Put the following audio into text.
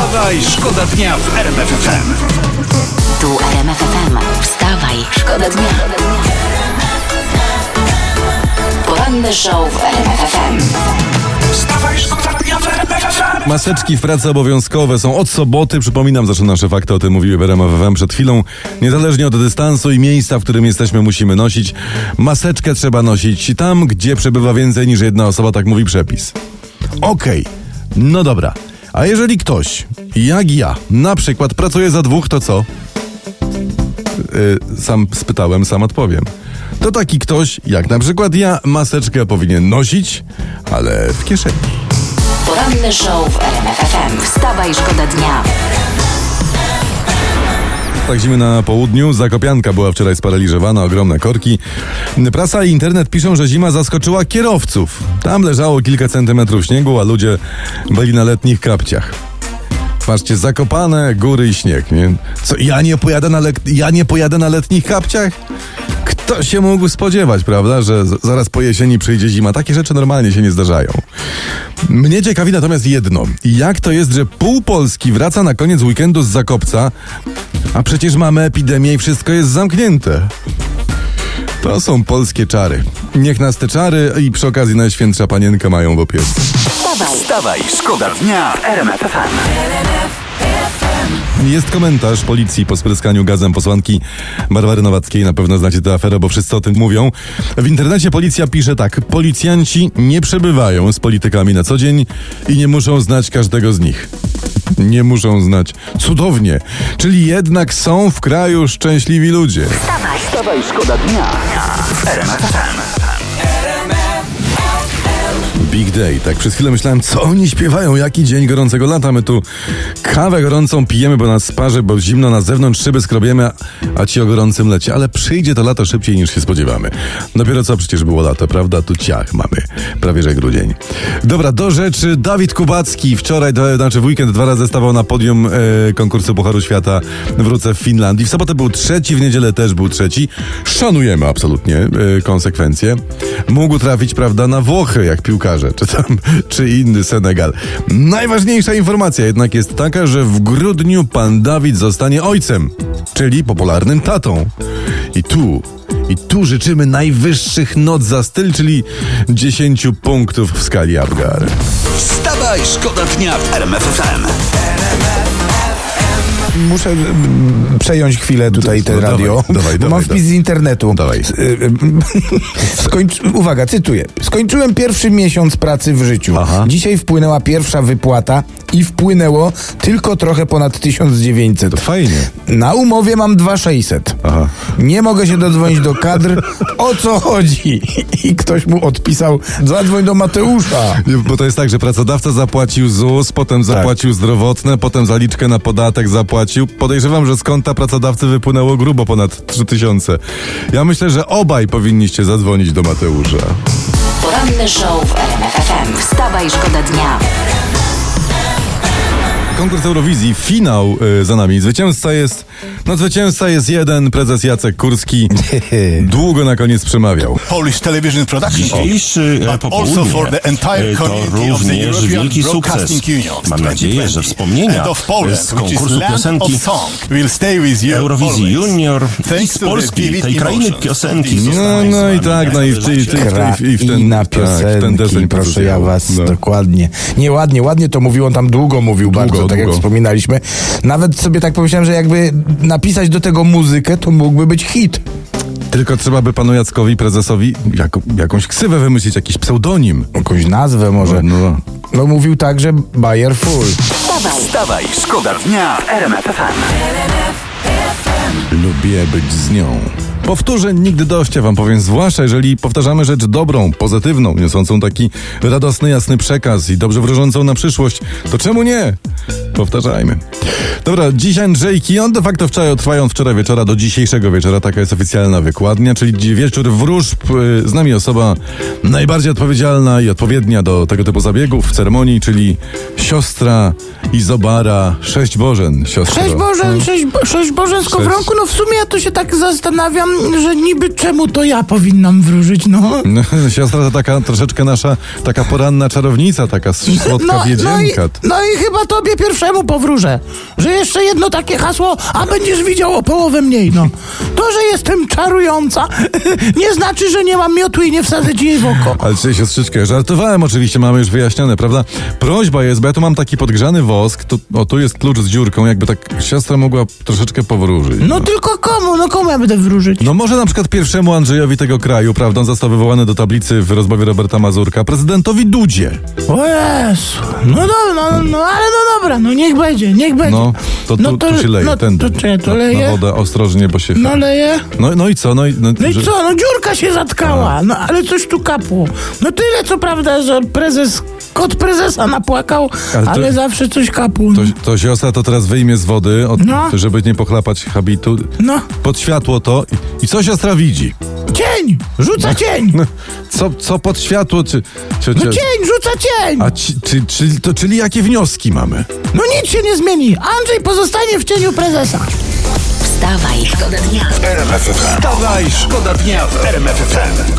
Wstawaj, szkoda dnia w RMF FM. Tu RMF FM. Wstawaj, szkoda dnia. Poranny show w RMF FM. Wstawaj, szkoda dnia w RMF FM. Maseczki w pracy obowiązkowe są od soboty. Przypominam, zresztą nasze fakty o tym mówiły w RMF FM przed chwilą. Niezależnie od dystansu i miejsca, w którym jesteśmy, musimy nosić. Maseczkę trzeba nosić tam, gdzie przebywa więcej niż jedna osoba, tak mówi przepis. Okej, no dobra. A jeżeli ktoś, jak ja, na przykład pracuje za dwóch, to co? Y, sam spytałem, sam odpowiem. To taki ktoś, jak na przykład ja, maseczkę powinien nosić, ale w kieszeni. Poranny show w RMF FM. Wstawaj, szkoda dnia. Tak zimy na południu. Zakopianka była wczoraj sparaliżowana, ogromne korki. Prasa i internet piszą, że zima zaskoczyła kierowców. Tam leżało kilka centymetrów śniegu, a ludzie byli na letnich kapciach. Patrzcie, zakopane góry i śnieg, nie? Co, ja nie pojadę na, le- ja nie pojadę na letnich kapciach? Kto się mógł spodziewać, prawda, że zaraz po jesieni przyjdzie zima? Takie rzeczy normalnie się nie zdarzają. Mnie ciekawi natomiast jedno. Jak to jest, że pół Polski wraca na koniec weekendu z Zakopca, a przecież mamy epidemię i wszystko jest zamknięte? To są polskie czary. Niech nas te czary i przy okazji Najświętsza Panienka mają w opiece. Wstawaj, Wstawaj, szkoda dnia w RMF FM. Jest komentarz policji po spryskaniu gazem posłanki Barbary Nowackiej. Na pewno znacie tę aferę, bo wszyscy o tym mówią. W internecie policja pisze tak. Policjanci nie przebywają z politykami na co dzień i nie muszą znać każdego z nich. Nie muszą znać. Cudownie. Czyli jednak są w kraju szczęśliwi ludzie. Wstawaj, szkoda dnia. Big Day. Tak przez chwilę myślałem, co oni śpiewają, jaki dzień gorącego lata. My tu kawę gorącą pijemy, bo nas sparzy, bo zimno na zewnątrz, szyby skrobiemy, a- ci o gorącym lecie. Ale przyjdzie to lato szybciej niż się spodziewamy. Dopiero co przecież było lato, prawda? Tu ciach mamy. Prawie że grudzień. Dobra, do rzeczy. Dawid Kubacki wczoraj, to znaczy w weekend dwa razy stawał na podium e, konkursu Pucharu Świata Wrócę w Finlandii. W sobotę był trzeci, w niedzielę też był trzeci. Szanujemy absolutnie e, konsekwencje. Mógł trafić, prawda, na Włochy, jak piłkarze, czy tam, czy inny Senegal. Najważniejsza informacja jednak jest taka, że w grudniu pan Dawid zostanie ojcem, czyli popularnym tatą. I tu, i tu życzymy najwyższych not za styl, czyli 10 punktów w skali Apgar. Wstawaj, szkoda dnia w RMF FM. Muszę przejąć chwilę tutaj te No dawaj, radio. dawaj, bo dawaj, mam wpis dawaj. z internetu. Dawaj. Y, y, Skończ... Uwaga, cytuję. Skończyłem pierwszy miesiąc pracy w życiu. Aha. Dzisiaj wpłynęła pierwsza wypłata i wpłynęło tylko trochę ponad 1900. To fajnie. Na umowie mam 2600. Aha. Nie mogę się dodzwonić do kadr. O co chodzi? I ktoś mu odpisał, zadzwoń do Mateusza. Nie, Bo to jest tak, że pracodawca zapłacił ZUS, potem zapłacił zdrowotne, potem zaliczkę na podatek zapłacił. Podejrzewam, że z konta pracodawcy wypłynęło grubo ponad 3000. Ja myślę, że obaj powinniście zadzwonić do Mateusza. Poranny show w RMF FM. Wstawaj, szkoda dnia. Konkurs Eurowizji, finał y, za nami. Zwycięzca jest, no zwycięzca jest jeden, prezes Jacek Kurski. Długo na koniec przemawiał. Polish television production. Dzisiejszy e, popołudnie also for the entire e, to community of the również European wielki sukces. Broadcasting Union. Mam nadzieję, że 2020. wspomnienia And of Poland, z which is konkursu land piosenki of song, will stay with you Eurowizji always. Junior i Thanks z to the Polski, vivid tej krainy emotions piosenki. of these No, no i tak, no i w, ty, i w, i w, ty, i w ten, Kraina tak, w ten piosenki, deseń proszę ja was, No. dokładnie. Nieładnie, ładnie to mówił, on tam długo mówił bardzo, tak jak wspominaliśmy. Nawet sobie tak pomyślałem, że jakby napisać do tego muzykę, to mógłby być hit. Tylko trzeba by panu Jackowi, prezesowi, jako, jakąś ksywę wymyślić, jakiś pseudonim. Jakąś nazwę może. No, no. No mówił tak, że Bayer Full. Wstawaj, Wstawaj, szkoda dnia w RMF FM. Lubię być z nią. Powtórzę nigdy dość, ja wam powiem, zwłaszcza jeżeli powtarzamy rzecz dobrą, pozytywną, niosącą taki radosny, jasny przekaz i dobrze wróżącą na przyszłość, to czemu nie? Powtarzajmy. Dobra, dziś Andrzejki, on de facto wczoraj trwają od wczoraj wieczora do dzisiejszego wieczora, taka jest oficjalna wykładnia, czyli wieczór wróżb. y, Z nami osoba najbardziej odpowiedzialna i odpowiednia do tego typu zabiegów, ceremonii, czyli siostra Izobara Sześć Bożen. Siostra. Sześć Bożen, sześć, bo- sześć Bożen z kowronku, no w sumie ja to się tak zastanawiam, że niby czemu to ja powinnam wróżyć, no. No, siostra to taka troszeczkę nasza, taka poranna czarownica, taka słodka No, no, i, no i chyba tobie pierwszemu powróżę, że jeszcze jedno takie hasło, a będziesz widział o połowę mniej, no. To, że jestem czarująca, nie znaczy, że nie mam miotu i nie wsadzę ci jej w oko. Ale czy siostrzyczkę, żartowałem oczywiście, mamy już wyjaśnione, prawda? Prośba jest, bo ja tu mam taki podgrzany wosk, tu, o tu jest klucz z dziurką, jakby tak siostra mogła troszeczkę powróżyć. No tylko komu, no komu ja będę wróżyć? No może na przykład pierwszemu Andrzejowi tego kraju, prawda, on został wywołany do tablicy w rozmowie Roberta Mazurka, prezydentowi Dudzie. O Jezu. No dobra, no, no no no niech będzie, niech będzie. No, to tu, tu się leje, no, tędy. To, czy, to na, na leje? wodę ostrożnie, bo się... No leje? No, no i co? No i, no, No i że- co, no dziurka się zatkała, no ale coś tu kapło. No tyle co prawda, że prezes, kot prezesa napłakał, Ale ale, to- zawsze coś kapło. To, to siostra to teraz wyjmie z wody, od, No. żeby nie pochlapać habitu. No, Pod światło to i, i co siostra widzi? Cień, rzuca cień. No, co, co pod światło? Czy, czy, No czy, cień, rzuca cień. a ci, czy, czy, to, czyli jakie wnioski mamy? No nic się nie zmieni. Andrzej pozostanie w cieniu prezesa. Wstawaj, szkoda dnia. Wstawaj, szkoda dnia w RMF FM.